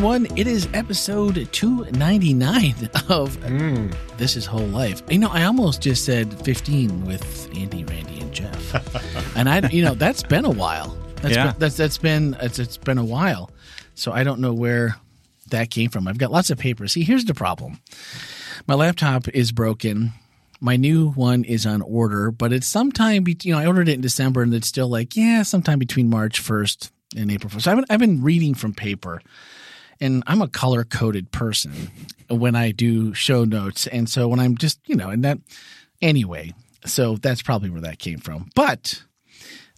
everyone. It is episode 299 of hmm. This Is Whole Life. You know, I almost just said 15 with Andy, Randy, and Jeff. and I, you know, that's been a while. That's Yeah. been, that's that's been it's, it's been a while. So I don't know where that came from. I've got lots of paper. See, here's the problem. My laptop is broken. My new one is on order, but it's sometime, be- you know, I ordered it in December and it's still like, yeah, sometime between March 1st and April 1st. So I've been, I've been reading from paper and I'm a color coded person when I do show notes. And so when I'm just, you know, and that, anyway, so that's probably where that came from. But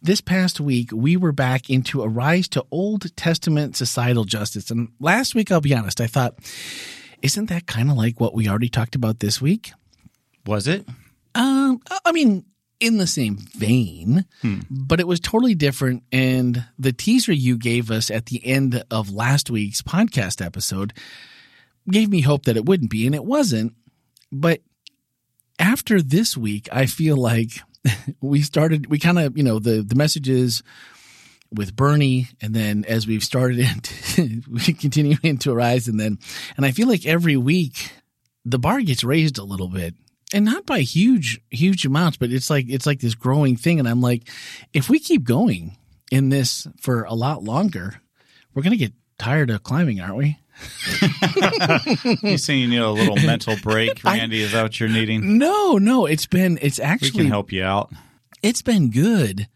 this past week, we were back into Arise to Old Testament societal justice. And last week, I'll be honest, I thought, isn't that kind of like what we already talked about this week? Was it? Um, I mean, in the same vein, hmm. but it was totally different. And the teaser you gave us at the end of last week's podcast episode gave me hope that it wouldn't be, and it wasn't. But after this week, I feel like we started, we kind of, you know, the, the messages with Bernie, and then as we've started into, we continue into Arise, and then, and I feel like every week the bar gets raised a little bit and not by huge huge amounts but it's like it's like this growing thing and i'm like if we keep going in this for a lot longer we're going to get tired of climbing aren't we You saying you need a little mental break, Randy? is that what you're needing? no no it's been it's We actually can help you out. it's been good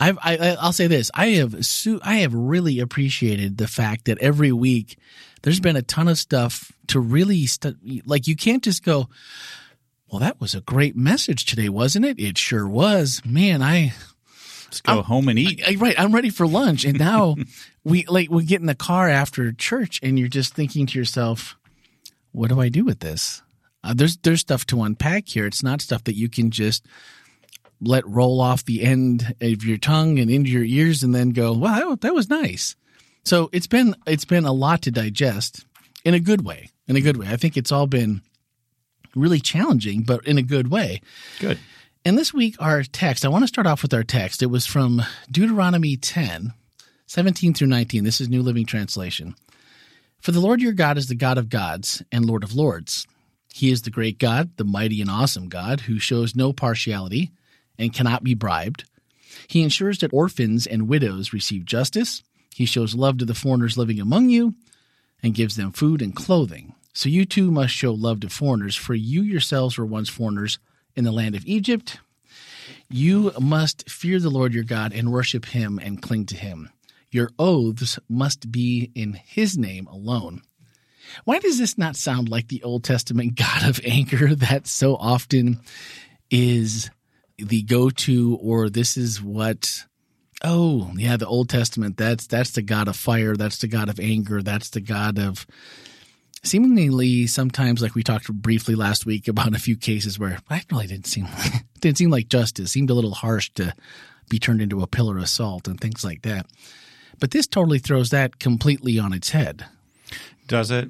I've, I, I- I'll say this: I have su- I have really appreciated the fact that every week there's been a ton of stuff to really stu- like. You can't just go, "Well, that was a great message today, wasn't it?" It sure was, man. I Let's go home and eat. I- right i'm ready for lunch and now we like we get in the car after church and you're just thinking to yourself what do i do with this uh, there's there's stuff to unpack here it's not stuff that you can just let roll off the end of your tongue and into your ears and then go wow that was nice so it's been it's been a lot to digest in a good way in a good way i think it's all been really challenging but in a good way Good. and this week, our text, I want to start off with our text. It was from Deuteronomy 10, 17 through 19. This is New Living Translation. For the Lord your God is the God of gods and Lord of lords. He is the great God, the mighty and awesome God, who shows no partiality and cannot be bribed. He ensures that orphans and widows receive justice. He shows love to the foreigners living among you and gives them food and clothing. So you too must show love to foreigners, for you yourselves were once foreigners in the land of Egypt. You must fear the Lord your God and worship him and cling to him. Your oaths must be in his name alone. Why does this not sound like the Old Testament God of anger that so often is the go to, or this is what Oh, yeah, the Old Testament. That's that's the God of fire. That's the God of anger. That's the God of seemingly sometimes, like we talked briefly last week about a few cases where I really didn't seem didn't seem like justice. Seemed a little harsh to be turned into a pillar of salt and things like that. But this totally throws that completely on its head. Does it?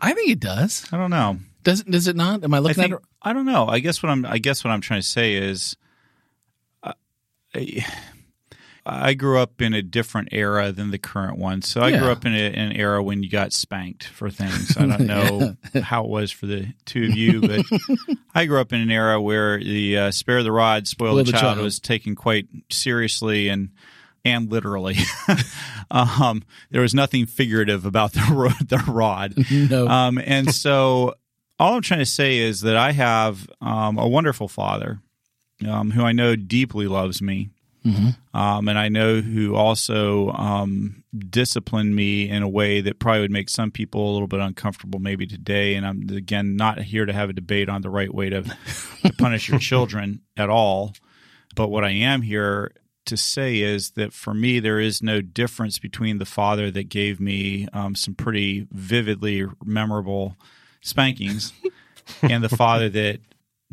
I think it does. I don't know. Does it? Does it not? Am I I looking think at it? I don't know. I guess what I'm I guess what I'm trying to say is uh, I, I grew up in a different era than the current one. So I Yeah. grew up in, a, an era when you got spanked for things. I don't know how it was for the two of you, but I grew up in an era where the uh, spare the rod, spoil the child, child. was taken quite seriously and and literally. um, there was nothing figurative about the ro- the rod. No. Um, and so all I'm trying to say is that I have um, a wonderful father um, who I know deeply loves me. Um, and I know who also um, disciplined me in a way that probably would make some people a little bit uncomfortable maybe today. And I'm, again, not here to have a debate on the right way to, to punish your children at all. But what I am here to say is that for me, there is no difference between the father that gave me um, some pretty vividly memorable spankings and the father that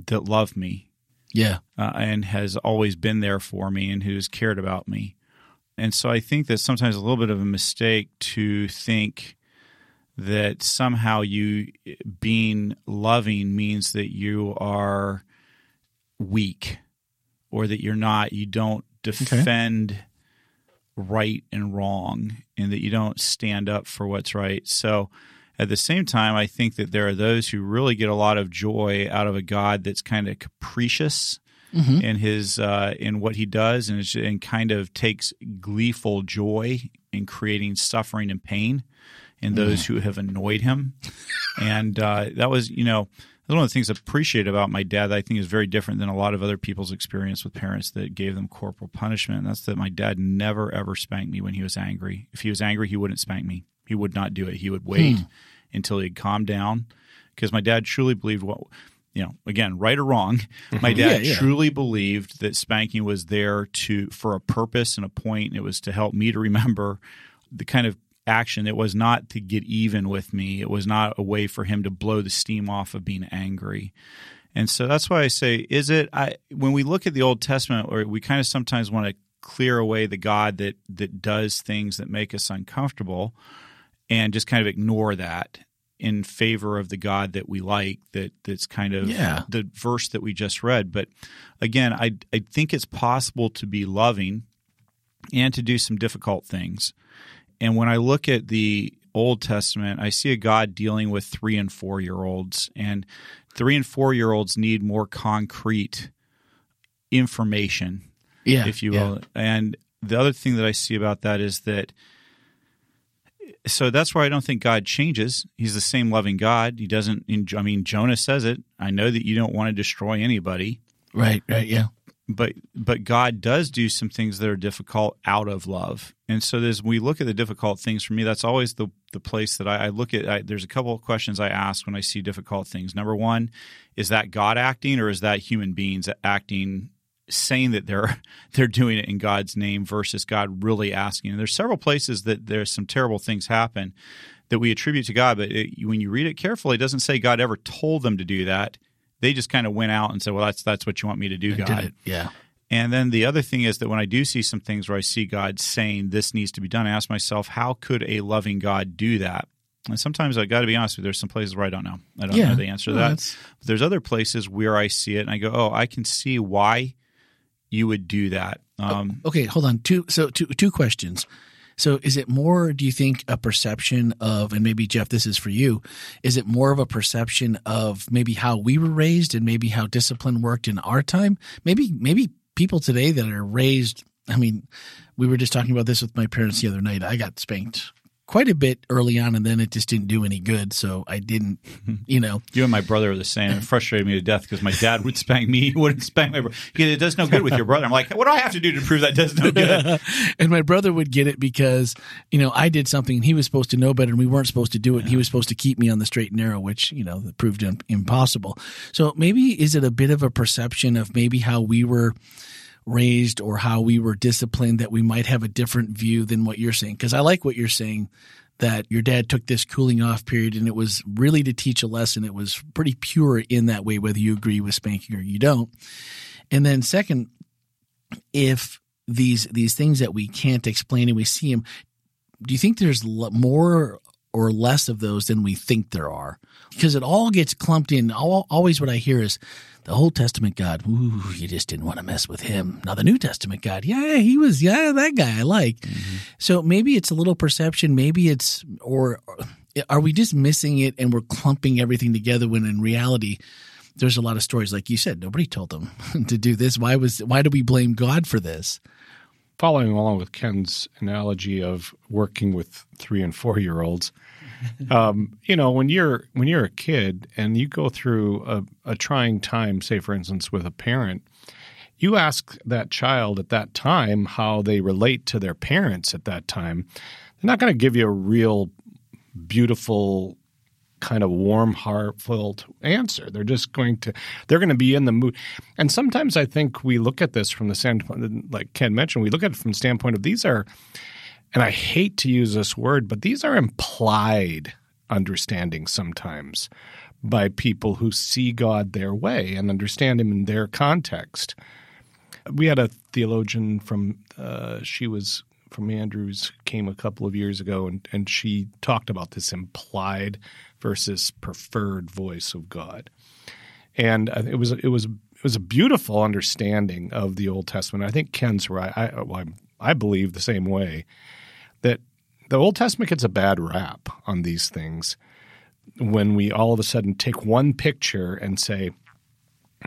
that loved me yeah. uh, and has always been there for me and who's cared about me. And so I think that sometimes a little bit of a mistake to think that somehow you being loving means that you are weak or that you're not, you don't defend right and wrong and that you don't stand up for what's right. So at the same time, I think that there are those who really get a lot of joy out of a God that's kind of capricious mm-hmm. in his uh, in what he does and, and kind of takes gleeful joy in creating suffering and pain in those mm. who have annoyed him. and uh, that was, you know, one of the things I appreciate about my dad that I think is very different than a lot of other people's experience with parents that gave them corporal punishment. And that's that my dad never ever spanked me when he was angry. If he was angry, he wouldn't spank me. He would not do it. He would wait hmm. until he'd calm down because my dad truly believed what you know, again, right or wrong, my dad yeah, yeah. truly believed that spanking was there to for a purpose and a point. And it was to help me to remember the kind of action. It was not to get even with me. It was not a way for him to blow the steam off of being angry. And so that's why I say, is it? I when we look at the Old Testament, or we kind of sometimes want to clear away the God that that does things that make us uncomfortable, and just kind of ignore that in favor of the God that we like. That that's kind of yeah. the verse that we just read. But again, I I think it's possible to be loving and to do some difficult things. And when I look at the Old Testament, I see a God dealing with three and four year olds. And three and four year olds need more concrete information, yeah, if you will. Yeah. And the other thing that I see about that is that so that's why I don't think God changes. He's the same loving God. He doesn't. I mean, Jonah says it. I know that you don't want to destroy anybody. Right. Right. Yeah but but God does do some things that are difficult out of love. And so as we look at the difficult things for me, that's always the the place that I, I look at. I, there's a couple of questions I ask when I see difficult things. Number one, is that God acting or is that human beings acting? Saying that they're they're doing it in God's name versus God really asking. And there's several places that there's some terrible things happen that we attribute to God, but it, when you read it carefully, it doesn't say God ever told them to do that. They just kind of went out and said, "Well, that's that's what you want me to do, God." Yeah. And then the other thing is that when I do see some things where I see God saying this needs to be done, I ask myself, how could a loving God do that? And sometimes I got to be honest with you, there's some places where I don't know. I don't yeah. know the answer to that. But there's other places where I see it and I go, oh, I can see why you would do that. Um, okay, hold on. Two so two two questions. So is it more, do you think, a perception of, and maybe Jeff, this is for you, is it more of a perception of maybe how we were raised and maybe how discipline worked in our time? Maybe, maybe people today that are raised, I mean, we were just talking about this with my parents the other night. I got spanked quite a bit early on, and then it just didn't do any good. So I didn't, you know. You and my brother are the same. It frustrated me to death because my dad would spank me, he wouldn't spank my brother. It does no good with your brother. I'm like, what do I have to do to prove that does no good? and my brother would get it because, you know, I did something he was supposed to know better, and we weren't supposed to do it. Yeah. He was supposed to keep me on the straight and narrow, which, you know, proved impossible. So maybe is it a bit of a perception of maybe how we were raised or how we were disciplined that we might have a different view than what you're saying because i like what you're saying that your dad took this cooling off period and it was really to teach a lesson. It was pretty pure in that way, whether you agree with spanking or you don't. And then second, if these these things that we can't explain and we see them, do you think there's more or less of those than we think there are? Because it all gets clumped in. Always, what I hear is the Old Testament God, ooh, you just didn't want to mess with him. Now the New Testament God, yeah, he was, yeah, that guy I like. Mm-hmm. So maybe it's a little perception. Maybe it's, or are we just missing it and we're clumping everything together when in reality, there's a lot of stories like you said. Nobody told them to do this. Why was? Why do we blame God for this? Following along with Ken's analogy of working with three and four year olds, um, you know, when you're when you're a kid and you go through a, a trying time, say for instance with a parent, you ask that child at that time how they relate to their parents at that time. They're not going to give you a real beautiful kind of warm heartfelt answer. They're just going to they're going to be in the mood. And sometimes I think we look at this from the standpoint like Ken mentioned, we look at it from the standpoint of these are and I hate to use this word, but these are implied understandings sometimes by people who see God their way and understand Him in their context. We had a theologian from, uh, she was from Andrews, came a couple of years ago, and, and she talked about this implied versus preferred voice of God. And it was it was it was a beautiful understanding of the Old Testament. I think Ken's right. I, well, I believe the same way the Old Testament gets a bad rap on these things when we all of a sudden take one picture and say,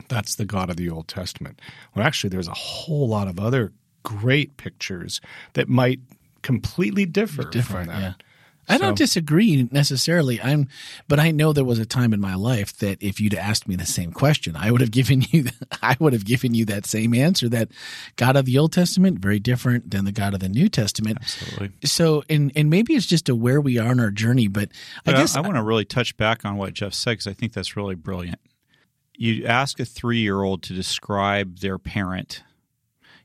that's the God of the Old Testament. Well, actually, there's a whole lot of other great pictures that might completely differ Different, from that. yeah. I don't disagree necessarily. I'm, but I know there was a time in my life that if you'd asked me the same question, I would have given you, I would have given you that same answer. That God of the Old Testament very different than the God of the New Testament. Absolutely. So, and and maybe it's just a where we are in our journey. But I But guess I, want to really touch back on what Jeff said because I think that's really brilliant. You ask a three year old to describe their parent,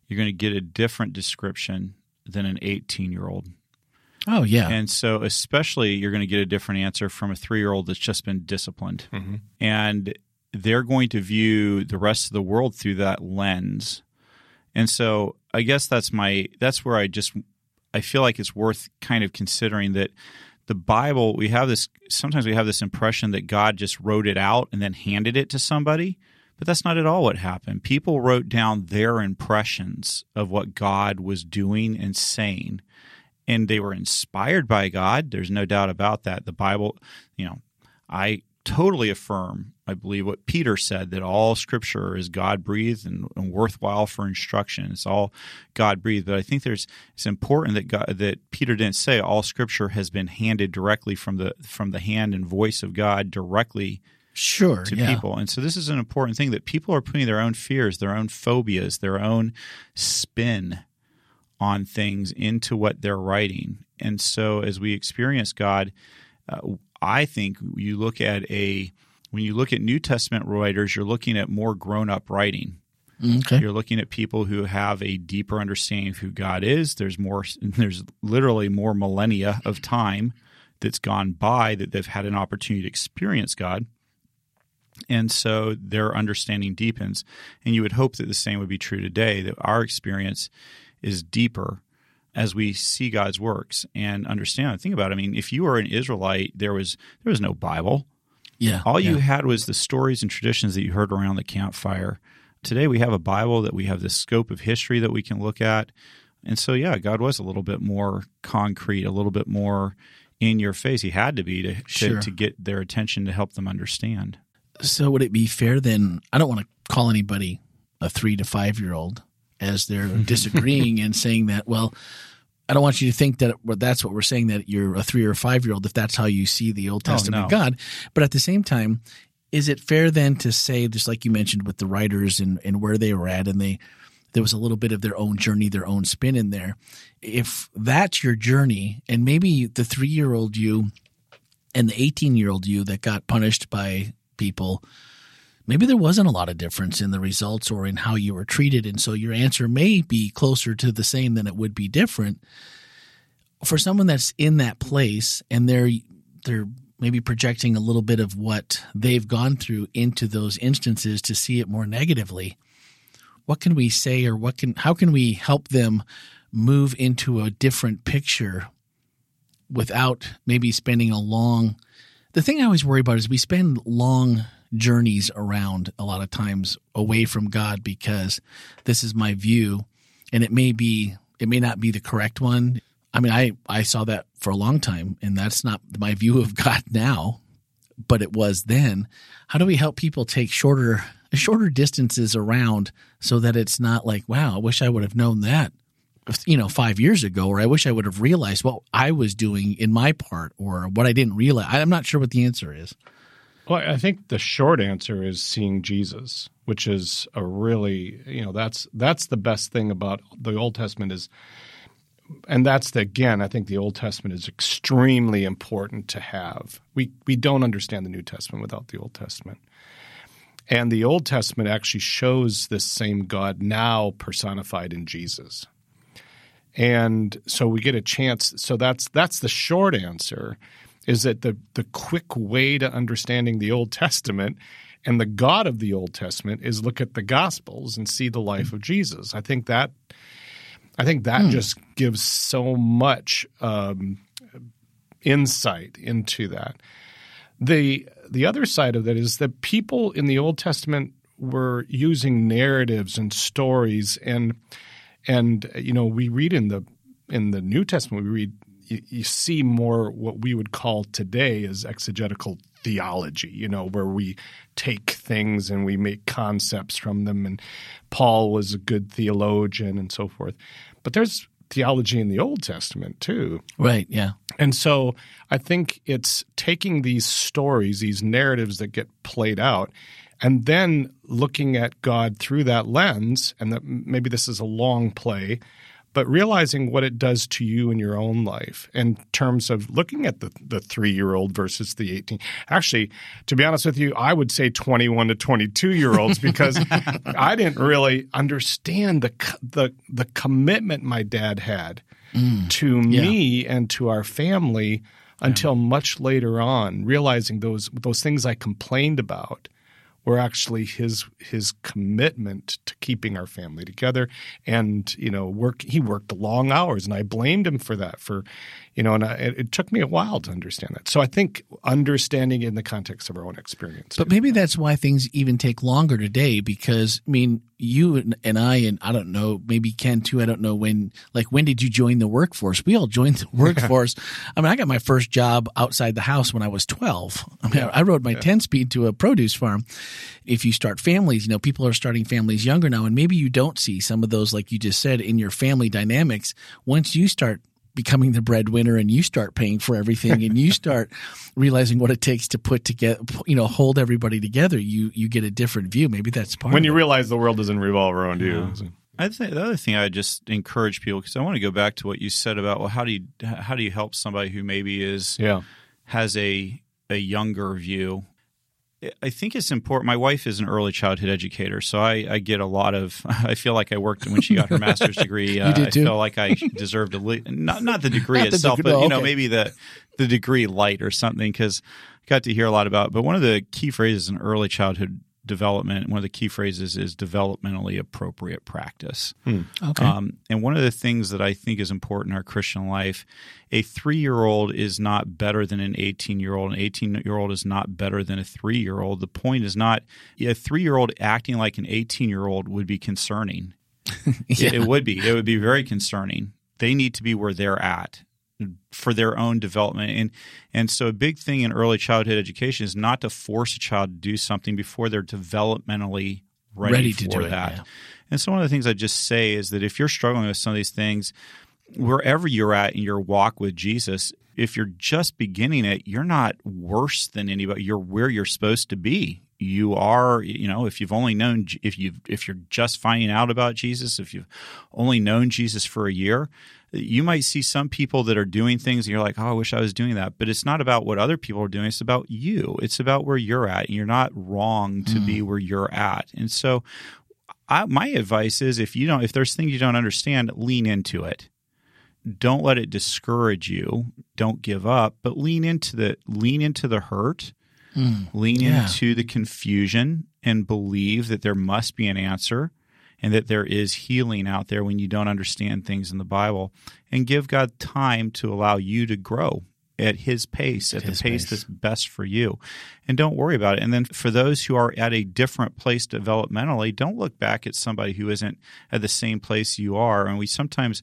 you're going to get a different description than an 18 year old. Oh yeah, And so, especially, you're going to get a different answer from a three year old that's just been disciplined. Mm-hmm. And they're going to view the rest of the world through that lens. And so, I guess that's my, that's where I just, I feel like it's worth kind of considering that the Bible, we have this, sometimes we have this impression that God just wrote it out and then handed it to somebody. But that's not at all what happened. People wrote down their impressions of what God was doing and saying and they were inspired by God. There's no doubt about that. The Bible, you know, I totally affirm, I believe what Peter said that all scripture is God breathed and, and worthwhile for instruction. It's all God breathed. But I think there's it's important that God, that Peter didn't say all scripture has been handed directly from the from the hand and voice of God directly sure, to yeah. people. And so this is an important thing that people are putting their own fears, their own phobias, their own spin on things into what they're writing. And so as we experience God, uh, I think you look at a when you look at New Testament writers, you're looking at more grown-up writing. Okay, You're looking at people who have a deeper understanding of who God is. There's more. There's literally more millennia of time that's gone by that they've had an opportunity to experience God, and so their understanding deepens. And you would hope that the same would be true today. That our experience is deeper as we see God's works and understand. Think about. It. I mean, if you were an Israelite, there was there was no Bible. yeah. All you yeah. had was the stories and traditions that you heard around the campfire. Today we have a Bible that we have the scope of history that we can look at. And so yeah, God was a little bit more concrete, a little bit more in your face. He had to be to Sure. to, to get their attention to help them understand. So would it be fair then? I don't want to call anybody a three to five year old as they're disagreeing and saying that. Well, I don't want you to think that well, that's what we're saying that you're a three or five year old if that's how you see the Old Oh, Testament no. God. But at the same time, is it fair then to say, just like you mentioned with the writers and, and where they were at, and they there was a little bit of their own journey, their own spin in there. If that's your journey, and maybe the three year old you and the 18 year old you that got punished by people, maybe there wasn't a lot of difference in the results or in how you were treated. And so your answer may be closer to the same than it would be different. For someone that's in that place and they're, they're maybe projecting a little bit of what they've gone through into those instances to see it more negatively, what can we say or what can, how can we help them move into a different picture without maybe spending a long the thing I always worry about is we spend long journeys around a lot of times away from God because this is my view and it may be it may not be the correct one. I mean I I saw that for a long time and that's not my view of God now, but it was then. How do we help people take shorter shorter distances around so that it's not like wow, I wish I would have known that you know five years ago or i wish i would have realized what i was doing in my part or what i didn't realize i'm not sure what the answer is Well, I think the short answer is seeing Jesus, which is a really, you know, that's that's the best thing about the Old Testament is and that's the, again, I think the Old Testament is extremely important to have. We we don't understand the New Testament without the Old Testament. And the Old Testament actually shows this same God now personified in Jesus. And so we get a chance. So that's that's the short answer is that the the quick way to understanding the Old Testament and the God of the Old Testament is look at the Gospels and see the life of Jesus. I think that I think that just gives so much um, insight into that. The the other side of that is that people in the Old Testament were using narratives and stories and And you know, we read in the in the New Testament, we read you, you see more what we would call today as exegetical theology, you know, where we take things and we make concepts from them. And Paul was a good theologian and so forth. But there's theology in the Old Testament too. Right. Yeah. And so I think it's taking these stories, these narratives that get played out, and then looking at God through that lens, and that maybe this is a long play, but realizing what it does to you in your own life in terms of looking at the, the three year old versus the 18. Actually, to be honest with you, I would say 21 to 22 year olds because I didn't really understand the, the, the commitment my dad had mm, to yeah. me and to our family until yeah. much later on, realizing those, those things I complained about were actually his his commitment to keeping our family together. And you know work he worked long hours and I blamed him for that for you know, and uh, I, it, took me a while to understand that. So I think understanding in the context of our own experience. But maybe that's why things even take longer today because, I mean, you and I, and I don't know, maybe Ken too, I don't know when, like, when did you join the workforce? We all joined the workforce. I mean, I got my first job outside the house when I was 12. I mean, yeah. I rode my yeah. 10 speed to a produce farm. If you start families, you know, people are starting families younger now, and maybe you don't see some of those, like you just said, in your family dynamics. Once you start becoming the breadwinner and you start paying for everything and you start realizing what it takes to put together you know hold everybody together you you get a different view. Maybe that's part when you it. realize the world doesn't revolve around you. I think the other thing I just encourage people because I want to go back to what you said about well how do you how do you help somebody who maybe is yeah. has a a younger view I think it's important. My wife is an early childhood educator, so I, I get a lot of. I feel like I worked when she got her master's degree. Uh, I feel like I deserved a not not the degree not itself, the degree, but you know okay. maybe the the degree light or something because I got to hear a lot about. But one of the key phrases in early childhood development, one of the key phrases is developmentally appropriate practice. Hmm. Okay. Um, and one of the things that I think is important in our Christian life, a three year old is not better than an 18 year old. An 18 year old is not better than a three year old. The point is not a three year old acting like an 18 year old would be concerning. yeah. it, it would be. It would be very concerning. They need to be where they're at for their own development. And and so a big thing in early childhood education is not to force a child to do something before they're developmentally ready, ready to do that. It, yeah. And so one of the things I just say is that if you're struggling with some of these things, wherever you're at in your walk with Jesus, if you're just beginning it, you're not worse than anybody. You're where you're supposed to be. You are, you know, if you've only known, if you if you're just finding out about Jesus, if you've only known Jesus for a year, you might see some people that are doing things and you're like, oh, I wish I was doing that. But it's not about what other people are doing. It's about you. It's about where you're at. And you're not wrong to mm. be where you're at. And so I, my advice is if you don't, if there's things you don't understand, lean into it. Don't let it discourage you. Don't give up, but lean into the lean into the hurt. Mm. Lean yeah. into the confusion and believe that there must be an answer and that there is healing out there when you don't understand things in the Bible. And give God time to allow you to grow at his pace, at, at the pace, pace, that's best for you. And don't worry about it. And then for those who are at a different place developmentally, don't look back at somebody who isn't at the same place you are. And we sometimes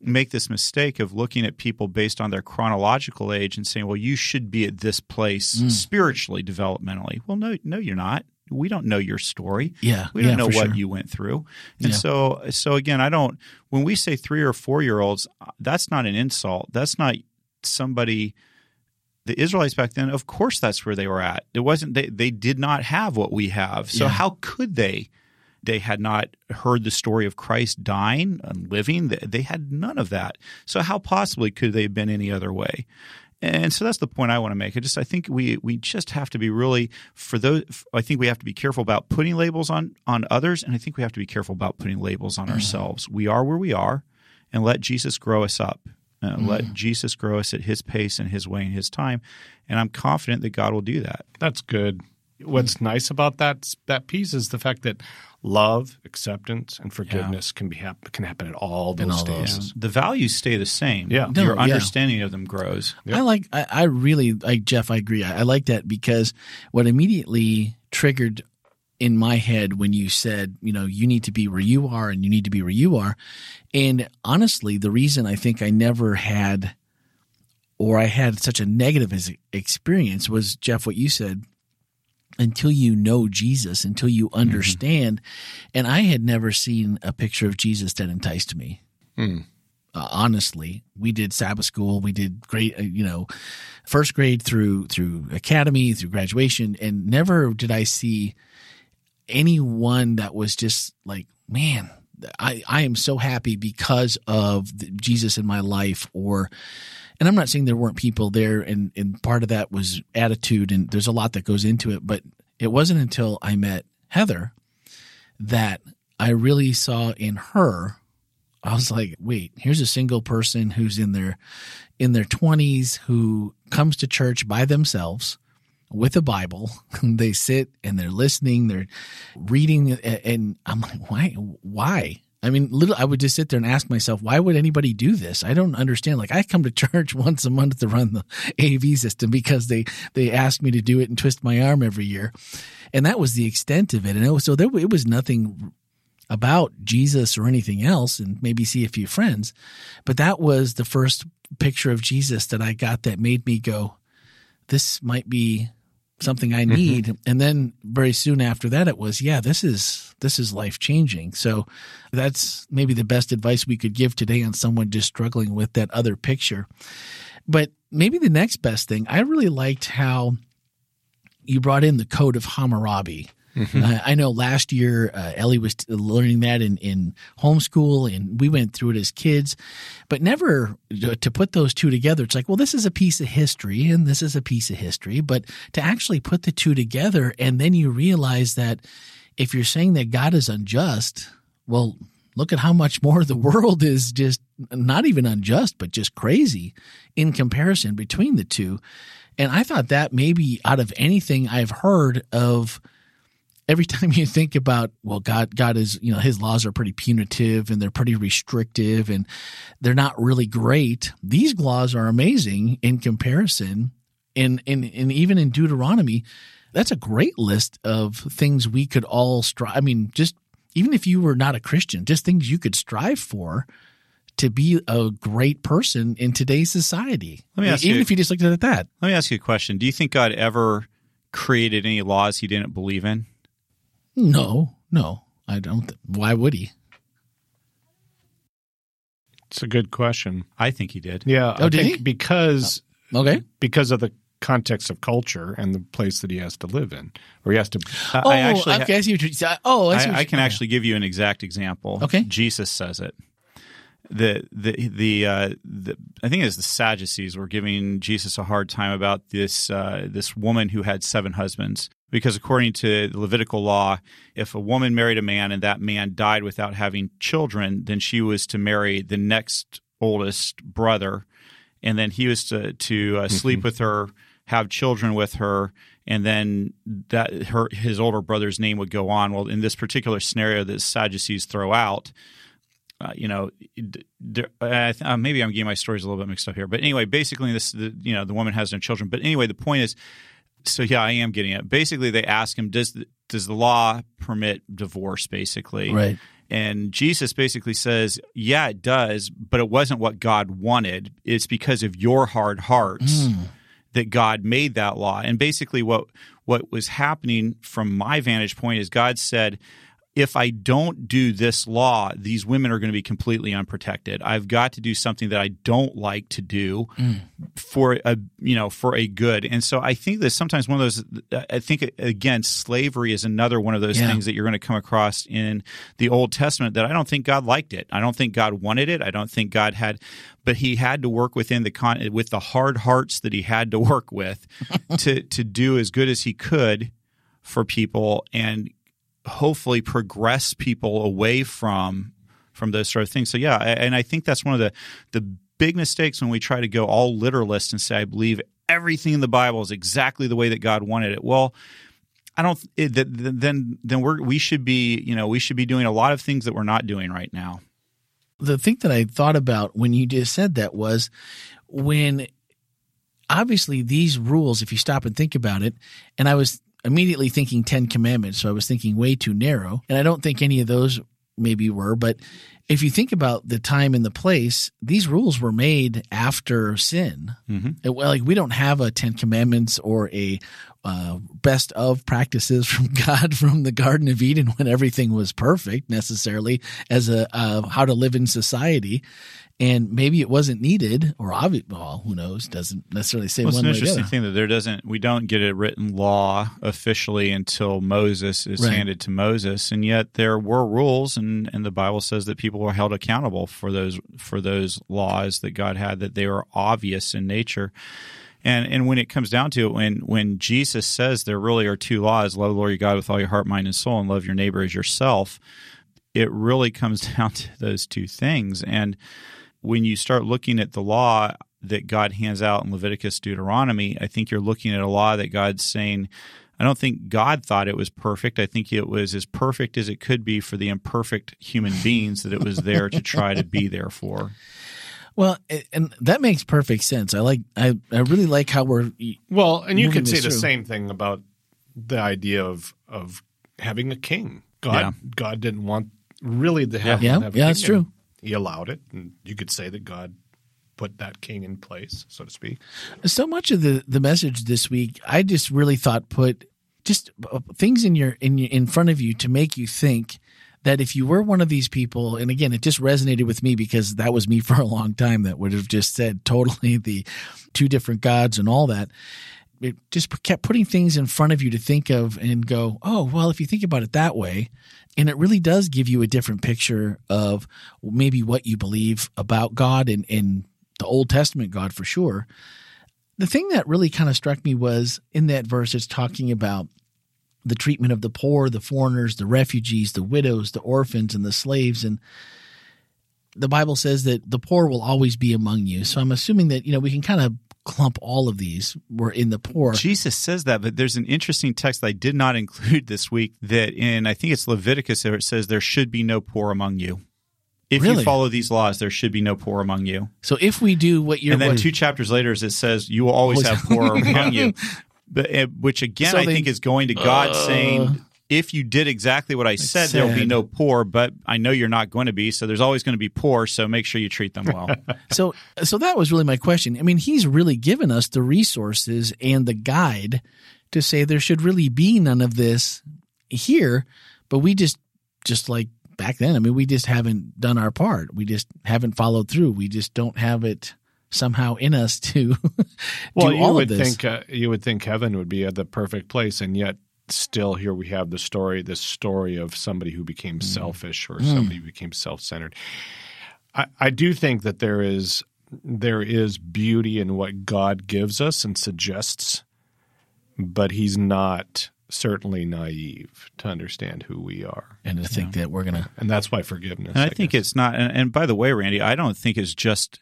make this mistake of looking at people based on their chronological age and saying, well, you should be at this place mm. spiritually, developmentally. Well, no, no, you're not we don't know your story. Yeah, we don't yeah, know what sure. you went through. And yeah. so, so again, I don't. When we say three or four year olds, uh, that's not an insult. That's not somebody. The Israelites back then, of course, that's where they were at. It wasn't. They they did not have what we have. So yeah. how could they? They had not heard the story of Christ dying and living. They had none of that. So how possibly could they have been any other way? And so that's the point I want to make. I just I think we we just have to be really for those. I think we have to be careful about putting labels on on others, and I think we have to be careful about putting labels on mm. ourselves. We are where we are, and let Jesus grow us up. Uh, mm. Let Jesus grow us at His pace and His way and His time, and I'm confident that God will do that. That's good. What's nice about that that piece is the fact that love, acceptance, and forgiveness yeah. can be hap- can happen at all those all stages. Those. The values stay the same. Yeah, no, your understanding yeah. of them grows. Yep. I like. I, I, really like Jeff. I agree. I, I like that because what immediately triggered in my head when you said, you know, you need to be where you are and you need to be where you are. And honestly, the reason I think I never had or I had such a negative experience was Jeff, what you said, until you know Jesus, until you mm-hmm. understand. Mm-hmm. And I had never seen a picture of Jesus that enticed me. Mm. Uh, honestly, we did Sabbath school. We did great, uh, you know, first grade through through academy, through graduation, and never did I see anyone that was just like, man, I I am so happy because of Jesus in my life, or and I'm not saying there weren't people there, and and part of that was attitude, and there's a lot that goes into it. But it wasn't until I met Heather that I really saw in her. I was like, wait, here's a single person who's in their in their 20s who comes to church by themselves with a Bible. they sit and they're listening, they're reading, and I'm like, why? Why? I mean, little, I would just sit there and ask myself, why would anybody do this? I don't understand. Like, I come to church once a month to run the AV system because they they asked me to do it and twist my arm every year, and that was the extent of it. And it was, so there, it was nothing about Jesus or anything else, and maybe see a few friends, but that was the first picture of Jesus that I got that made me go, this might be something I mm-hmm. need. Mm-hmm. And then very soon after that, it was, yeah, this is, this is life changing. So that's maybe the best advice we could give today on someone just struggling with that other picture. But maybe the next best thing, I really liked how you brought in the code of Hammurabi. Mm-hmm. Uh, I know last year uh, Ellie was t- learning that in, in homeschool, and we went through it as kids, but never uh, to put those two together. It's like, well, this is a piece of history, and this is a piece of history, but to actually put the two together, and then you realize that if you're saying that God is unjust, well, look at how much more the world is just not even unjust, but just crazy in comparison between the two. And I thought that maybe out of anything I've heard of every time you think about well god god is you know his laws are pretty punitive and they're pretty restrictive and they're not really great these laws are amazing in comparison. And and, and even in deuteronomy that's a great list of things we could all strive i mean just even if you were not a christian just things you could strive for to be a great person in today's society. Let me ask even you, if you just looked at that. Let me ask you a question. Do you think god ever created any laws he didn't believe in no, no, I don't. Why would he? It's a good question. I think he did. Yeah. Oh, I did he? Because oh, okay. Because of the context of culture and the place that he has to live in, or he has to. oh, I actually. Okay, I see what you're. Oh, I, I, I can actually give you an exact example. Okay. Jesus says it the the the, uh, the I think it's the Sadducees were giving Jesus a hard time about this uh, this woman who had seven husbands because according to the Levitical law, if a woman married a man and that man died without having children, then she was to marry the next oldest brother, and then he was to to uh, mm-hmm. sleep with her, have children with her, and then that her his older brother's name would go on. Well, in this particular scenario that Sadducees throw out uh, you know, uh, maybe I'm getting my stories a little bit mixed up here, but anyway, basically, this, the, you know, the woman has no children. But anyway, the point is, so yeah, I am getting it. Basically, they ask him, does the, does the law permit divorce? Basically, right. And Jesus basically says, yeah, it does, but it wasn't what God wanted. It's because of your hard hearts. Mm. That God made that law, and basically, what what was happening from my vantage point is God said, if I don't do this law, these women are going to be completely unprotected. I've got to do something that I don't like to do mm. for a you know for a good. And so I think that sometimes one of those. I think again, slavery is another one of those yeah. things that you're going to come across in the Old Testament that I don't think God liked it. I don't think God wanted it. I don't think God had, but He had to work within the con with the hard hearts that He had to work with to to do as good as He could for people and hopefully progress people away from from those sort of things. So yeah, and I think that's one of the the big mistakes when we try to go all literalist and say I believe everything in the Bible is exactly the way that God wanted it. Well, I don't. It, then then we're we should be you know we should be doing a lot of things that we're not doing right now. The thing that I thought about when you just said that was when obviously these rules, if you stop and think about it, and I was immediately thinking 10 commandments. So I was thinking way too narrow. And I don't think any of those maybe were, but if you think about the time and the place, these rules were made after sin. Mm-hmm. It, well, like we don't have a Ten Commandments or a uh, best of practices from God from the Garden of Eden when everything was perfect necessarily as a uh, how to live in society and maybe it wasn't needed or obvious. Well, who knows? Doesn't necessarily say well, one it's an interesting thing that there doesn't. We don't get a written law officially until Moses is right. handed to Moses, and yet there were rules, and and the Bible says that people were held accountable for those for those laws that God had that they were obvious in nature. And and when it comes down to it, when when Jesus says there really are two laws: love the Lord your God with all your heart, mind, and soul, and love your neighbor as yourself. It really comes down to those two things, and when you start looking at the law that God hands out in Leviticus, Deuteronomy, I think you're looking at a law that God's saying, I don't think God thought it was perfect. I think it was as perfect as it could be for the imperfect human beings that it was there to try to be there for. Well, and that makes perfect sense. I like, I, I really like how we're well, and you could say the same thing about the idea of of having a king. God, yeah. God didn't want really to have yeah, have yeah, that's true he allowed it, and you could say that God put that king in place, so to speak. So much of the the message this week, I just really thought put just uh, things in your in in front of you to make you think that if you were one of these people, and again, it just resonated with me because that was me for a long time that would have just said totally the two different gods and all that. It just kept putting things in front of you to think of and go, oh, well, if you think about it that way, and it really does give you a different picture of maybe what you believe about God and, and the Old Testament God for sure. The thing that really kind of struck me was in that verse, it's talking about the treatment of the poor, the foreigners, the refugees, the widows, the orphans, and the slaves. And the Bible says that the poor will always be among you. So I'm assuming that, you know, we can kind of clump all of these were in the poor. Jesus says that, but there's an interesting text I did not include this week that in I think it's Leviticus where it says there should be no poor among you. If really? you follow these laws, there should be no poor among you. So if we do what you're, and then two chapters later, it says you will always have poor among you. But, eh, which again, so I they, think is going to God uh, saying if you did exactly what I said, said, there'll be no poor, but I know you're not going to be, so there's always going to be poor, so make sure you treat them well. so so that was really my question. I mean, he's really given us the resources and the guide to say there should really be none of this here, but we just just like back then, I mean, we just haven't done our part. We just haven't followed through. We just don't have it somehow in us to well, you would think uh, you would think heaven would be at the perfect place, and yet still here we have the story this story of somebody who became mm. selfish or mm. somebody who became self-centered I, I do think that there is there is beauty in what god gives us and suggests but he's not certainly naive to understand who we are and to think yeah. that we're gonna and that's why forgiveness and I, I think it's not and, and, by the way randy i don't think it's just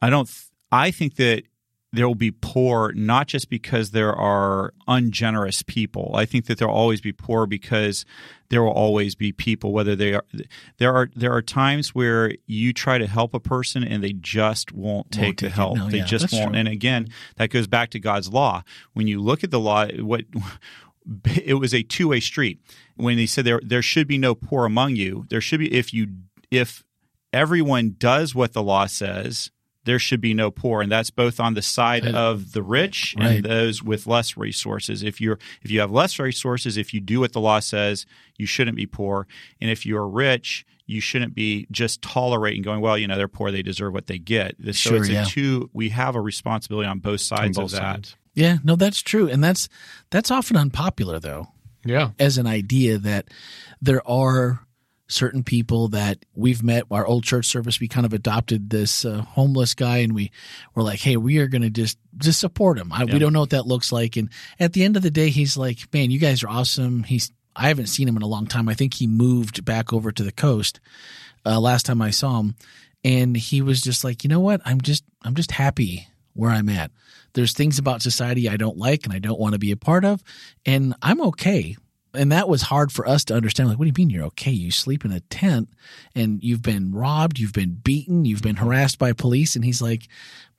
i don't i think that there will be poor not just because there are ungenerous people. I think that there will always be poor because there will always be people whether they are there are there are times where you try to help a person and they just won't take won't the help. No, they yeah, just won't. True. And again, that goes back to God's law. When you look at the law, what it was a two-way street. When he said there there should be no poor among you, there should be if you if everyone does what the law says, there should be no poor. And that's both on the side of the rich right. and those with less resources. If you're if you have less resources if you do what the law says you shouldn't be poor. And if you're rich you shouldn't be just tolerating going well you know they're poor they deserve what they get. So sure, it's a yeah. two we have a responsibility on both sides on both of that. sides. yeah no that's true. And that's that's often unpopular though. Yeah. As an idea that there are certain people that we've met. Our old church service, we kind of adopted this uh, homeless guy, and we were like, "Hey, we are going to just just support him." I, yeah. We don't know what that looks like, and at the end of the day, he's like, "Man, you guys are awesome." He's I haven't seen him in a long time. I think he moved back over to the coast uh, last time I saw him, and he was just like, "You know what? I'm just I'm just happy." Where I'm at. There's things about society I don't like and I don't want to be a part of, and I'm okay and that was hard for us to understand. Like, what do you mean you're okay? You sleep in a tent and you've been robbed, you've been beaten, you've been harassed by police. And he's like,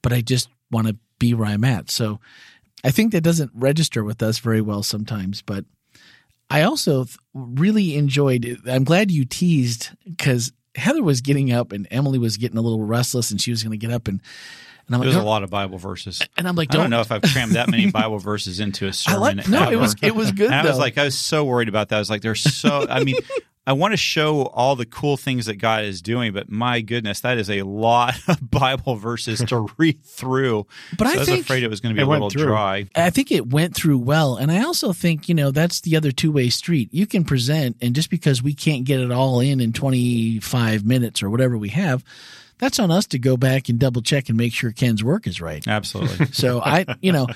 but I just want to be where I'm at. So I think that doesn't register with us very well sometimes, but I also really enjoyed. I'm glad you teased because Heather was getting up and Emily was getting a little restless and she was going to get up and and I'm like, There's a lot of Bible verses. and I'm like, I don't don't know if I've crammed that many Bible verses into a sermon. like no, it was it was good And I was like, I was so worried about that. I was like, there's so. I mean, I want to show all the cool things that God is doing, but my goodness, that is a lot of Bible verses to read through. But So I I was think- afraid it was going to be a little through. dry. I think it went through well. And I also think, you know, that's the other two way street. You can present, and just because we can't get it all in in 25 minutes or whatever we have, that's on us to go back and double check and make sure Ken's work is right. Absolutely. So I, you know,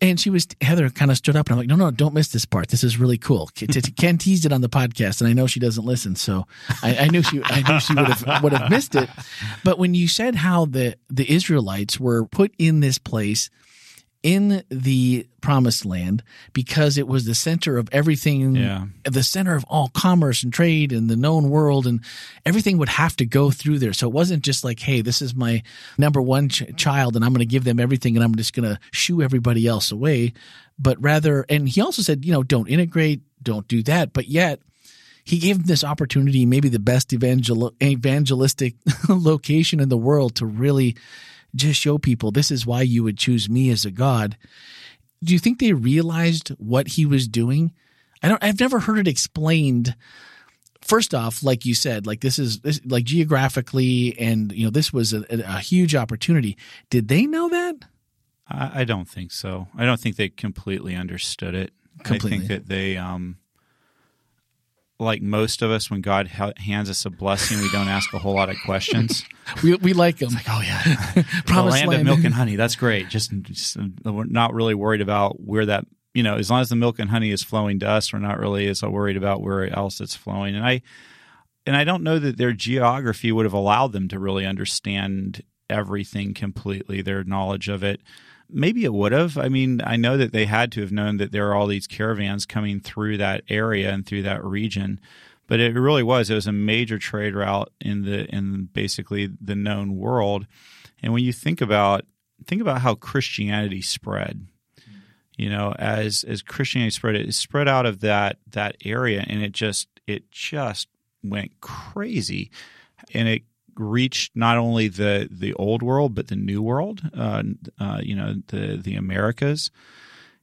and she was, Heather kind of stood up and I'm like, no, no, don't miss this part. This is really cool. Ken teased it on the podcast and I know she doesn't listen. So I, I knew she, I knew she would have, would have missed it. But when you said how the, the Israelites were put in this place in the promised land because it was the center of everything Yeah. the center of all commerce and trade and the known world and everything would have to go through there so it wasn't just like hey this is my number one ch- child and i'm going to give them everything and i'm just going to shoo everybody else away but rather and he also said you know don't integrate don't do that but yet he gave them this opportunity, maybe the best evangel- evangelistic location in the world to really just show people this is why you would choose me as a God. Do you think they realized what he was doing? I don't, I've never heard it explained. First off, like you said, like this is this, like geographically, and you know, this was a, a huge opportunity. Did they know that? I, I don't think so. I don't think they completely understood it. I think that they, um, like most of us, when God hands us a blessing, we don't ask a whole lot of questions. We, we like them. oh yeah, the Promised land, land. of milk and honey. That's great. Just, just uh, we're not really worried about where that. You know, as long as the milk and honey is flowing to us, we're not really as worried about where else it's flowing. And I, and I don't know that their geography would have allowed them to really understand everything completely. Their knowledge of it, maybe it would have. I mean, I know that they had to have known that there are all these caravans coming through that area and through that region but it really was. It was a major trade route in the in basically the known world. And when you think about think about how christianity spread you know as as christianity spread it spread out of that that area and it just it just went crazy. And it reached not only the the old world but the new world uh, uh, you know the the americas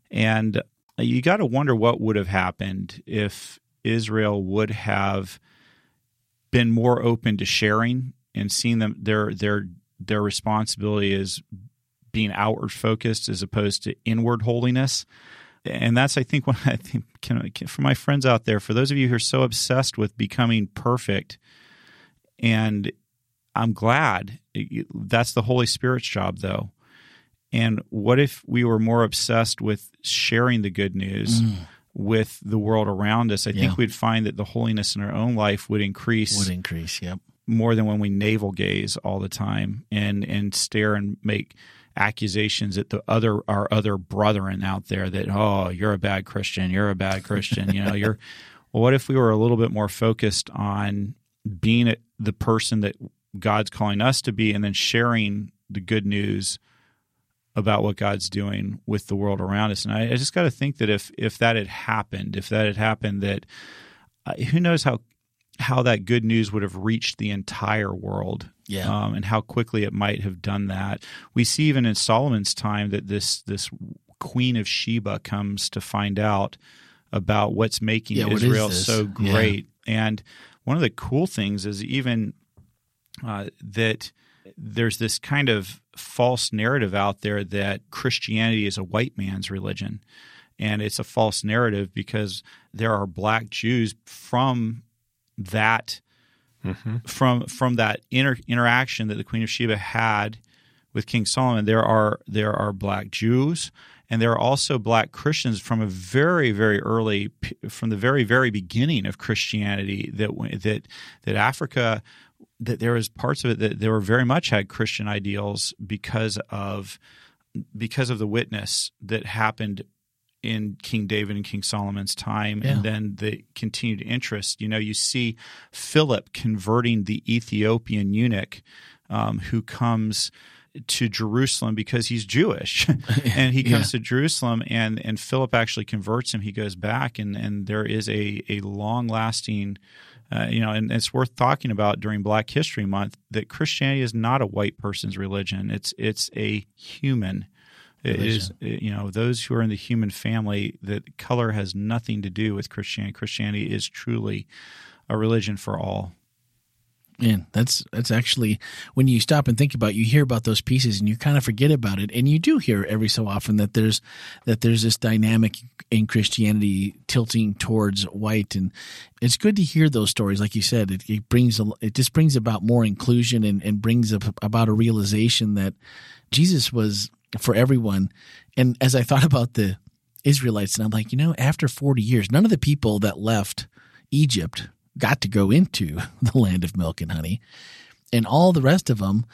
and you got to wonder what would have happened if Israel would have been more open to sharing and seeing them their their their responsibility is being outward focused as opposed to inward holiness. And that's, I think, what I think can, can, for my friends out there, for those of you who are so obsessed with becoming perfect, and I'm glad that's the Holy Spirit's job, though. And what if we were more obsessed with sharing the good news mm. with the world around us? I Yeah. think we'd find that the holiness in our own life would increase Would increase. Yep. more than when we navel gaze all the time and and stare and make accusations at the other our other brethren out there that oh you're a bad Christian you're a bad Christian you know you're well what if we were a little bit more focused on being a- the person that God's calling us to be and then sharing the good news about what God's doing with the world around us and I, I just got to think that if if that had happened if that had happened that uh, who knows how how that good news would have reached the entire world Yeah. um, and how quickly it might have done that. We see even in Solomon's time that this this Queen of Sheba comes to find out about what's making Yeah, Israel this? so Yeah. great. And one of the cool things is even uh, that there's this kind of false narrative out there that Christianity is a white man's religion. And it's a false narrative because there are black Jews from that from from that inter, interaction that the Queen of Sheba had with King Solomon, there are there are black Jews and there are also black Christians from a very very early from the very very beginning of Christianity that that that Africa that there was parts of it that there were very much had Christian ideals because of because of the witness that happened in King David and King Solomon's time, Yeah. and then the continued interest. You know, you see Philip converting the Ethiopian eunuch um, who comes to Jerusalem because he's Jewish, and he comes Yeah. to Jerusalem, and and Philip actually converts him. He goes back, and and there is a a long lasting. Uh, you know, and it's worth talking about during Black History Month that Christianity is not a white person's religion. It's it's a human. It is you know those who are in the human family. That color has nothing to do with Christianity. Christianity is truly a religion for all. Man, that's that's actually when you stop and think about, it, you hear about those pieces and you kind of forget about it, and you do hear every so often that there's that there's this dynamic in Christianity tilting towards white, and it's good to hear those stories. Like you said, it, it brings it just brings about more inclusion and, and brings up about a realization that Jesus was for everyone. And as I thought about the Israelites, and I'm like, you know, after 40 years, none of the people that left Egypt got to go into the land of milk and honey. And all the rest of them,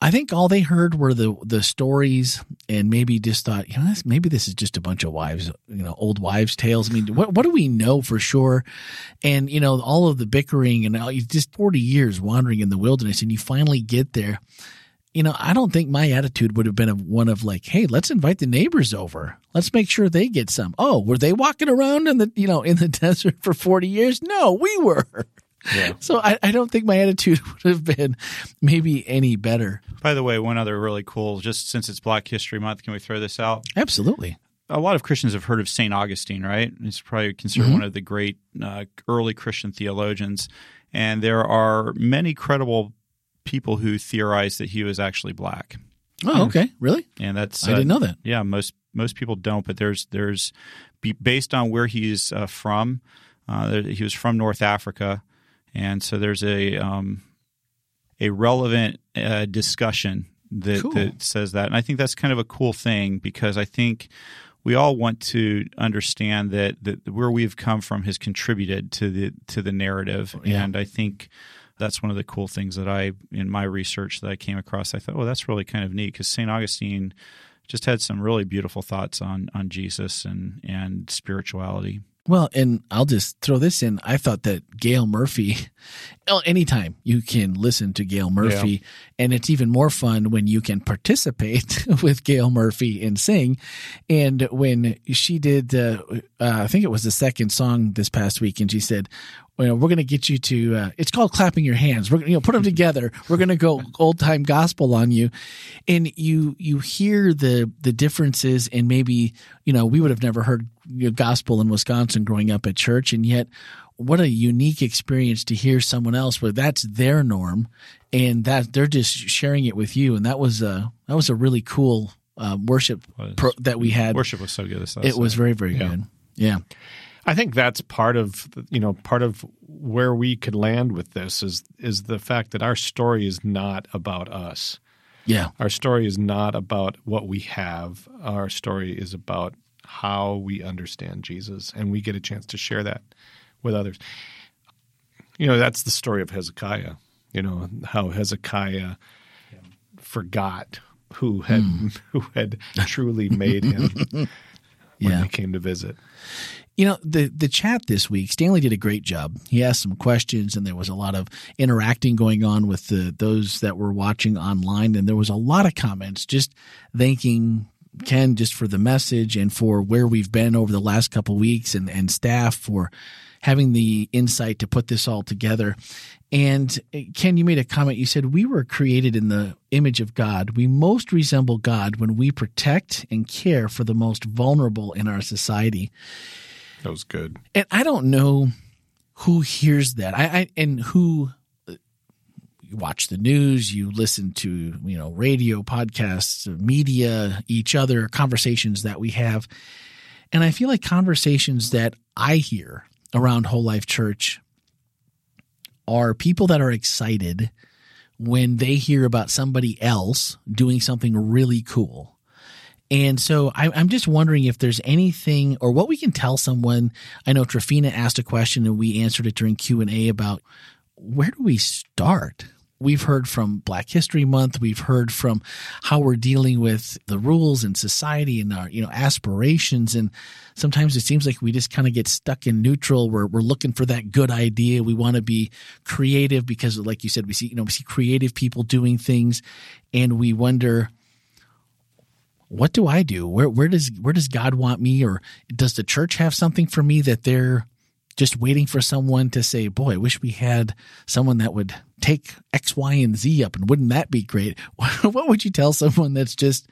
I think all they heard were the the stories and maybe just thought, you know, maybe this is just a bunch of wives, you know, old wives' tales. I mean, what what do we know for sure? And you know, all of the bickering and all, just forty years wandering in the wilderness, and you finally get there. You know, I don't think my attitude would have been of one of like, hey, let's invite the neighbors over. Let's make sure they get some. Oh, were they walking around in the you know in the desert for forty years? No, we were. Yeah. So I, I don't think my attitude would have been maybe any better. By the way, one other really cool, just since it's Black History Month, can we throw this out? Absolutely. A lot of Christians have heard of St. Augustine, right? He's probably considered one of the great uh, early Christian theologians. And there are many credible people who theorize that he was actually black. Oh, okay. Really? And that's I didn't know that. Yeah, most most people don't, but there's there's be- based on where he's uh, from. Uh, he was from North Africa, and so there's a um, a relevant uh, discussion that, Cool. that says that, and I think that's kind of a cool thing because I think we all want to understand that that where we've come from has contributed to the to the narrative, Yeah. and I think. That's one of the cool things that I, in my research, that I came across. I thought, oh, that's really kind of neat because St. Augustine just had some really beautiful thoughts on on Jesus and and spirituality. Well, and I'll just throw this in. I thought that Gail Murphy, well, anytime you can listen to Gail Murphy, and it's even more fun when you can participate with Gail Murphy and sing. And when she did, uh, uh, I think it was the second song this past week, and she said, well, we're going to get you to. Uh, it's called clapping your hands. We're gonna, you know put them together. We're going to go old time gospel on you, and you you hear the the differences, and maybe you know we would have never heard you know, gospel in Wisconsin growing up at church, and yet what a unique experience to hear someone else where that's their norm, and that they're just sharing it with you, and that was a that was a really cool uh, worship pro- that we had. Worship was so good. It was very very Yeah. good. Yeah. I think that's part of you know part of where we could land with this is is the fact that our story is not about us. Yeah. Our story is not about what we have. Our story is about how we understand Jesus, and we get a chance to share that with others. You know, that's the story of Hezekiah. You know how Hezekiah forgot who had hmm. who had truly made him when Yeah. they came to visit. You know, the the chat this week, Stanley did a great job. He asked some questions and there was a lot of interacting going on with the those that were watching online and there was a lot of comments just thanking Ken just for the message and for where we've been over the last couple weeks and and staff for having the insight to put this all together. And uh, Ken, you made a comment. You said, We were created in the image of God. We most resemble God when we protect and care for the most vulnerable in our society. That was good. And I don't know who hears that. I, I and who you watch the news, you listen to, you know, radio, podcasts, media, each other, conversations that we have. And I feel like conversations that I hear around Whole Life Church are people that are excited when they hear about somebody else doing something really cool. And so I, I'm just wondering if there's anything or what we can tell someone. I know Trafina asked a question and we answered it during Q and A about where do we start? we've heard from Black History Month. We've heard from how we're dealing with the rules in society and our, you know, aspirations. And sometimes it seems like we just kind of get stuck in neutral. We're, we're looking for that good idea. We want to be creative because, like you said, we see, you know, we see creative people doing things and we wonder, what do I do? Where, where does, where does God want me? Or does the church have something for me that they're, just waiting for someone to say, boy, I wish we had someone that would take X, Y, and Z up. And wouldn't that be great? what would you tell someone that's just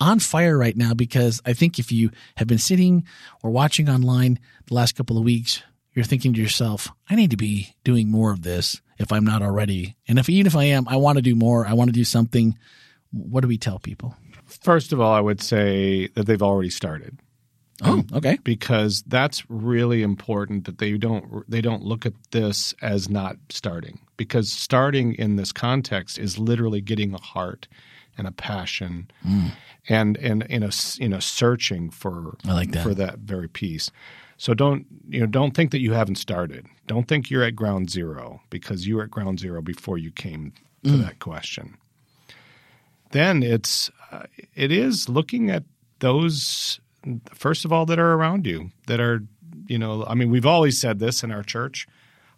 on fire right now? Because I think if you have been sitting or watching online the last couple of weeks, you're thinking to yourself, I need to be doing more of this if I'm not already. And if even if I am, I want to do more. I want to do something. What do we tell people? First of all, I would say that they've already started. Oh, okay. Because that's really important that they don't they don't look at this as not starting. Because starting in this context is literally getting a heart and a passion mm. and and in a you know searching for I like that. for that very piece. So don't you know don't think that you haven't started. Don't think you're at ground zero because you were at ground zero before you came to mm. that question. Then it's uh, it is looking at those first of all that are around you that are you know i mean we've always said this in our church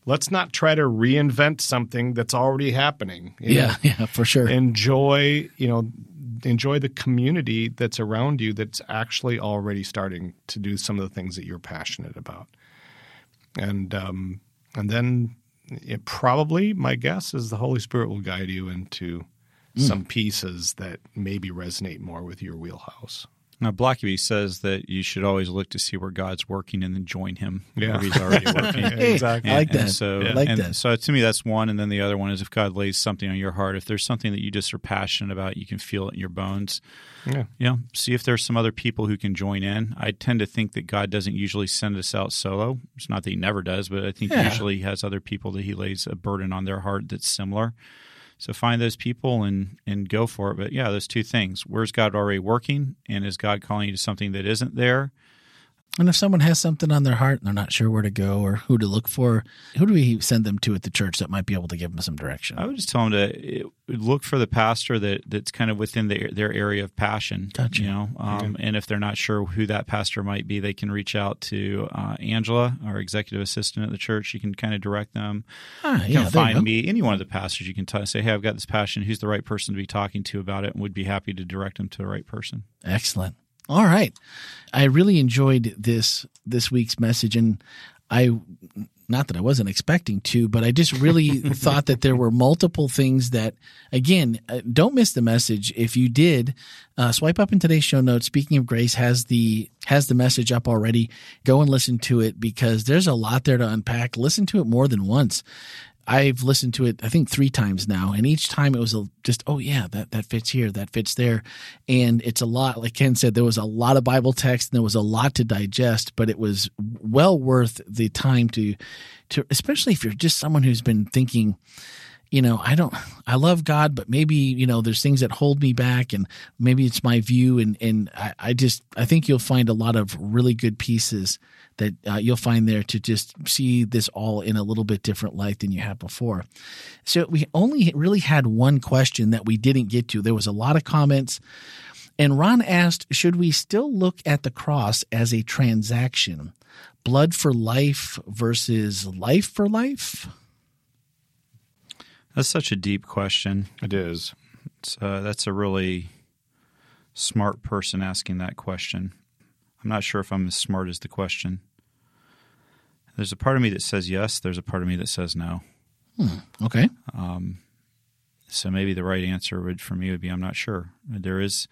let's not try to reinvent something that's already happening yeah know? yeah for sure enjoy you know enjoy the community that's around you that's actually already starting to do some of the things that you're passionate about and um and then it probably my guess is the holy spirit will guide you into mm. some pieces that maybe resonate more with your wheelhouse now, Blackaby says that you should always look to see where God's working and then join Him yeah. where He's already working. exactly. I like that. so, yeah. like and that. so to me, that's one. And then the other one is if God lays something on your heart, if there's something that you just are passionate about, you can feel it in your bones. Yeah. You know, see if there's some other people who can join in. I tend to think that God doesn't usually send us out solo. It's not that He never does, but I think Yeah. usually He has other people that He lays a burden on their heart that's similar. So find those people and and go for it. But yeah, those two things. Where's God already working? And is God calling you to something that isn't there? And if someone has something on their heart and they're not sure where to go or who to look for, who do we send them to at the church that might be able to give them some direction? I would just tell them to eh, look for the pastor that that's kind of within the, their area of passion. Gotcha. You know, um, and if they're not sure who that pastor might be, they can reach out to uh, Angela, our executive assistant at the church. You can kind of direct them. Ah, You yeah, can you find me, any one of the pastors. You can t- say, "Hey, I've got this passion. Who's the right person to be talking to about it?" And would be happy to direct them to the right person. Excellent. All right. I really enjoyed this this week's message and I not that I wasn't expecting to, but I just really thought that there were multiple things that again, uh, don't miss the message. If you did, uh, swipe up in today's show notes. Speaking of Grace has the has the message up already. Go and listen to it because there's a lot there to unpack. Listen to it more than once. I've listened to it, I think, three times now, and each time it was a, just, oh yeah, that that fits here, that fits there, and it's a lot. Like Ken said, there was a lot of Bible text, and there was a lot to digest, but it was well worth the time to, to, especially if you're just someone who's been thinking, you know, I don't, I love God, but maybe, you know, there's things that hold me back and maybe it's my view. And, and I, I just, I think you'll find a lot of really good pieces that uh, you'll find there to just see this all in a little bit different light than you have before. So we only really had one question that we didn't get to. There was a lot of comments. And Ron asked, should we still look at the cross as a transaction? Blood for life versus life for life? That's such a deep question. It is. Uh, that's a really smart person asking that question. I'm not sure if I'm as smart as the question. There's a part of me that says yes. There's a part of me that says no. Okay. Um, So maybe the right answer would for me would be I'm not sure. There is.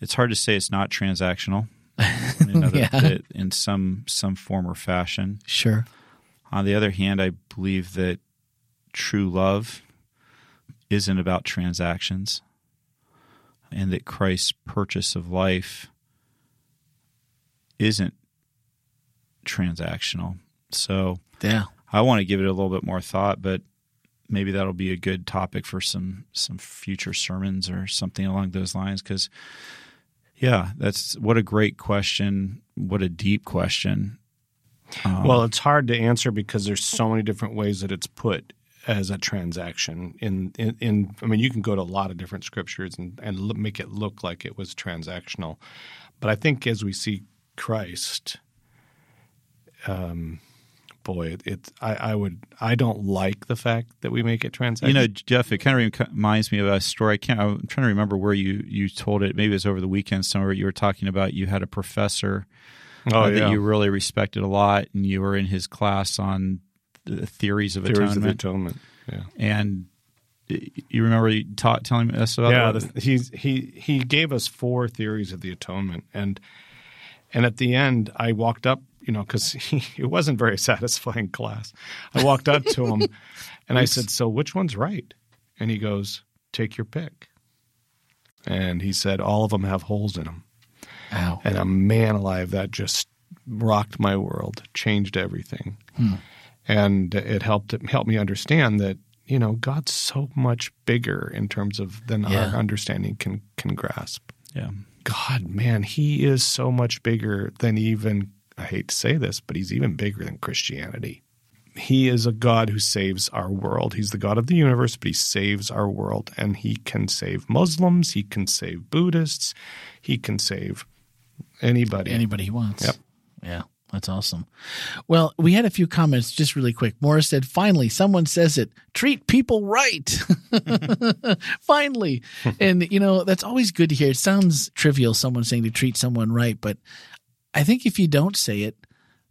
It's hard to say it's not transactional. That- Yeah. in some some form or fashion. Sure. On the other hand, I believe that true love isn't about transactions and that Christ's purchase of life isn't transactional. So Yeah. I want to give it a little bit more thought, but maybe that'll be a good topic for some some future sermons or something along those lines cuz yeah, that's what a great question, what a deep question. Um, Well, it's hard to answer because there's so many different ways that it's put as a transaction. In, in, in I mean, you can go to a lot of different scriptures and and look, make it look like it was transactional, but I think as we see Christ, um, boy, it, it I, I would I don't like the fact that we make it transactional. You know, Jeff, it kind of reminds me of a story. I can't. I'm trying to remember where you you told it. Maybe it was over the weekend somewhere. You were talking about you had a professor oh uh, yeah, that you really respected a lot, and you were in his class on the theories of theories atonement. of atonement. Yeah. and you remember you ta- telling us about yeah, that? the, he's he he gave us four theories of the atonement, and and at the end, I walked up, you know, because it wasn't very satisfying class. I walked up to him, and I said, "So which one's right?" And he goes, "Take your pick." And he said, "All of them have holes in them." Ow. And a man alive, that just rocked my world, changed everything, hmm. And it helped it helped me understand that you know God's so much bigger in terms of than Yeah. our understanding can can grasp. yeah. God, man, he is so much bigger than even, I hate to say this, but he's even bigger than Christianity. He is a God who saves our world. He's the God of the universe, but he saves our world. And he can save Muslims, he can save Buddhists, he can save anybody. Anybody he wants. Yep. Yeah, that's awesome. Well, we had a few comments just really quick. Morris said, finally, someone says it. Treat people right. finally. and, you know, that's always good to hear. It sounds trivial, someone saying to treat someone right, but I think if you don't say it,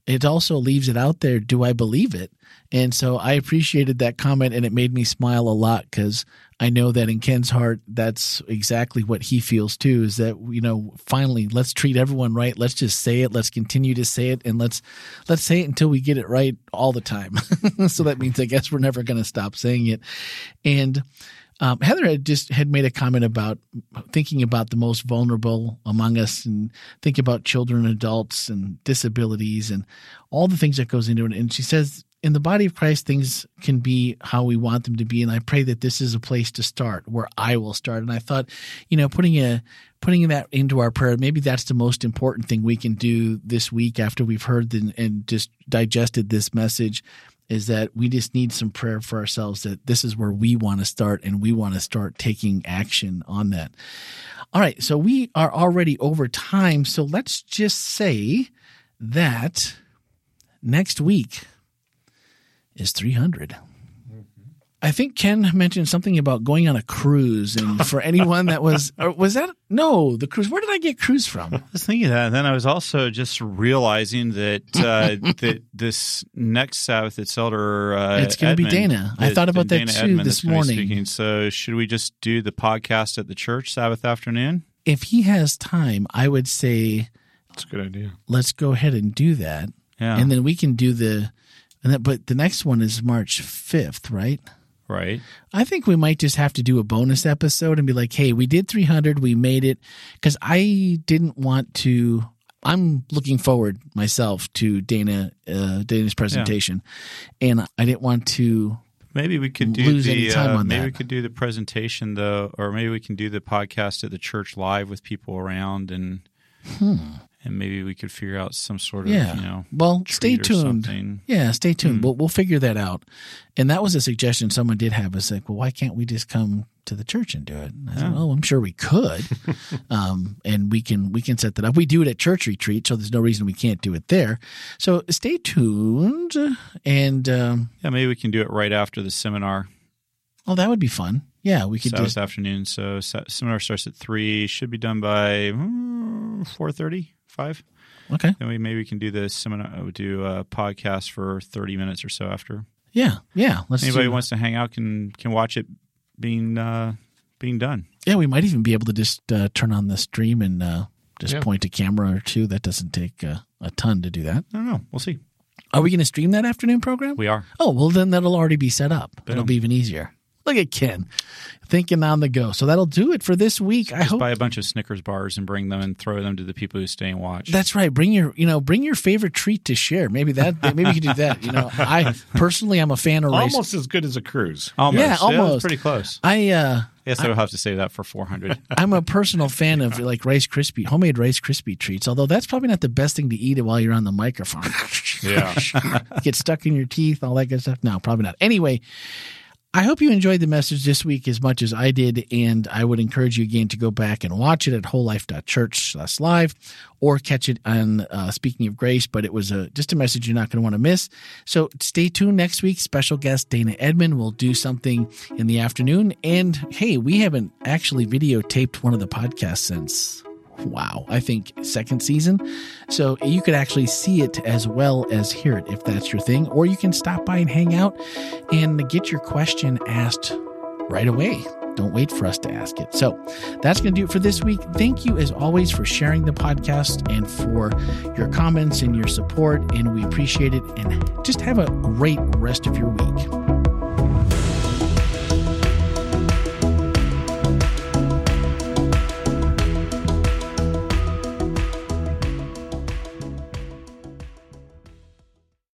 it also leaves it out there. Do I believe it? And so I appreciated that comment and it made me smile a lot because I know that in Ken's heart, that's exactly what he feels too is that, you know, finally, let's treat everyone right. Let's just say it. Let's continue to say it and let's, let's say it until we get it right all the time. so that means I guess we're never going to stop saying it. And, um, Heather had just had made a comment about thinking about the most vulnerable among us and think about children, and adults, and disabilities, and all the things that goes into it. And she says, in the body of Christ, things can be how we want them to be, and I pray that this is a place to start where I will start. And I thought, you know, putting a putting that into our prayer, maybe that's the most important thing we can do this week after we've heard the, and just digested this message is that we just need some prayer for ourselves that this is where we want to start and we want to start taking action on that. All right, so we are already over time, so let's just say that next week is 300. I think Ken mentioned something about going on a cruise, and for anyone that was, or was that no the cruise? Where did I get cruise from? I was thinking that, and then I was also just realizing that uh, that this next Sabbath it's Elder. Uh, It's gonna be Dana. I thought about that Dana too Edmund this that's gonna be morning. Speaking. So, should we just do the podcast at the church Sabbath afternoon? If he has time, I would say That's a good idea. let's go ahead and do that, Yeah, and then we can do the. And that, but the next one is March fifth, right? Right. I think we might just have to do a bonus episode and be like, hey, we did 300, we made it. Because I didn't want to. I'm looking forward myself to Dana uh, Dana's presentation, and I didn't want to. Maybe we could do Lose the any time uh, maybe that. we could do the presentation though, or maybe we can do the podcast at the church live with people around, and and maybe we could figure out some sort of. Yeah. you know Well, stay tuned. something. Yeah, stay tuned. Hmm. We'll we'll figure that out. And that was a suggestion someone did have. Is like, well, why can't we just come to the church and do it? And I said, Yeah. well, I'm sure we could, um, and we can we can set that up. We do it at church retreat, so there's no reason we can't do it there. So stay tuned, and um, Yeah, maybe we can do it right after the seminar. oh, that would be fun. Yeah, we could Sabbath this afternoon. So seminar starts at three. Should be done by four thirty, five. okay. Then we maybe can do the seminar. uh, Do a podcast for thirty minutes or so after. Yeah, yeah. Let's Anybody wants to hang out can can watch it being uh, being done. Yeah, we might even be able to just uh, turn on the stream and uh, just Yeah. point a camera or two. That doesn't take uh, a ton to do that. I don't know. We'll see. Are we going to stream that afternoon program? We are. Oh, well, then that'll already be set up. It'll be even easier. Look at Ken thinking on the go. So that'll do it for this week. I hope buy a bunch of Snickers bars and bring them and throw them to the people who stay and watch. that's right. Bring your, you know, bring your favorite treat to share. Maybe that, maybe you could do that. You know, I personally, I'm a fan of race. Almost as good as a cruise. almost. Yeah, that's almost. pretty close. I, uh, Yes, I will have to say that for four hundred. I'm a personal fan of like Rice Krispie, homemade Rice Krispie treats. Although that's probably not the best thing to eat it while you're on the microphone. Yeah. Get stuck in your teeth, all that good stuff. No, probably not. Anyway, I hope you enjoyed the message this week as much as I did, and I would encourage you again to go back and watch it at wholelife.church slash live or catch it on uh, Speaking of Grace, but it was a, just a message you're not going to want to miss. So stay tuned next week. Special guest Dana Edmond will do something in the afternoon. And hey, we haven't actually videotaped one of the podcasts since wow, I think second season. So you could actually see it as well as hear it if that's your thing, or you can stop by and hang out and get your question asked right away. Don't wait for us to ask it. So that's going to do it for this week. Thank you, as always, for sharing the podcast and for your comments and your support. And we appreciate it. And just have a great rest of your week.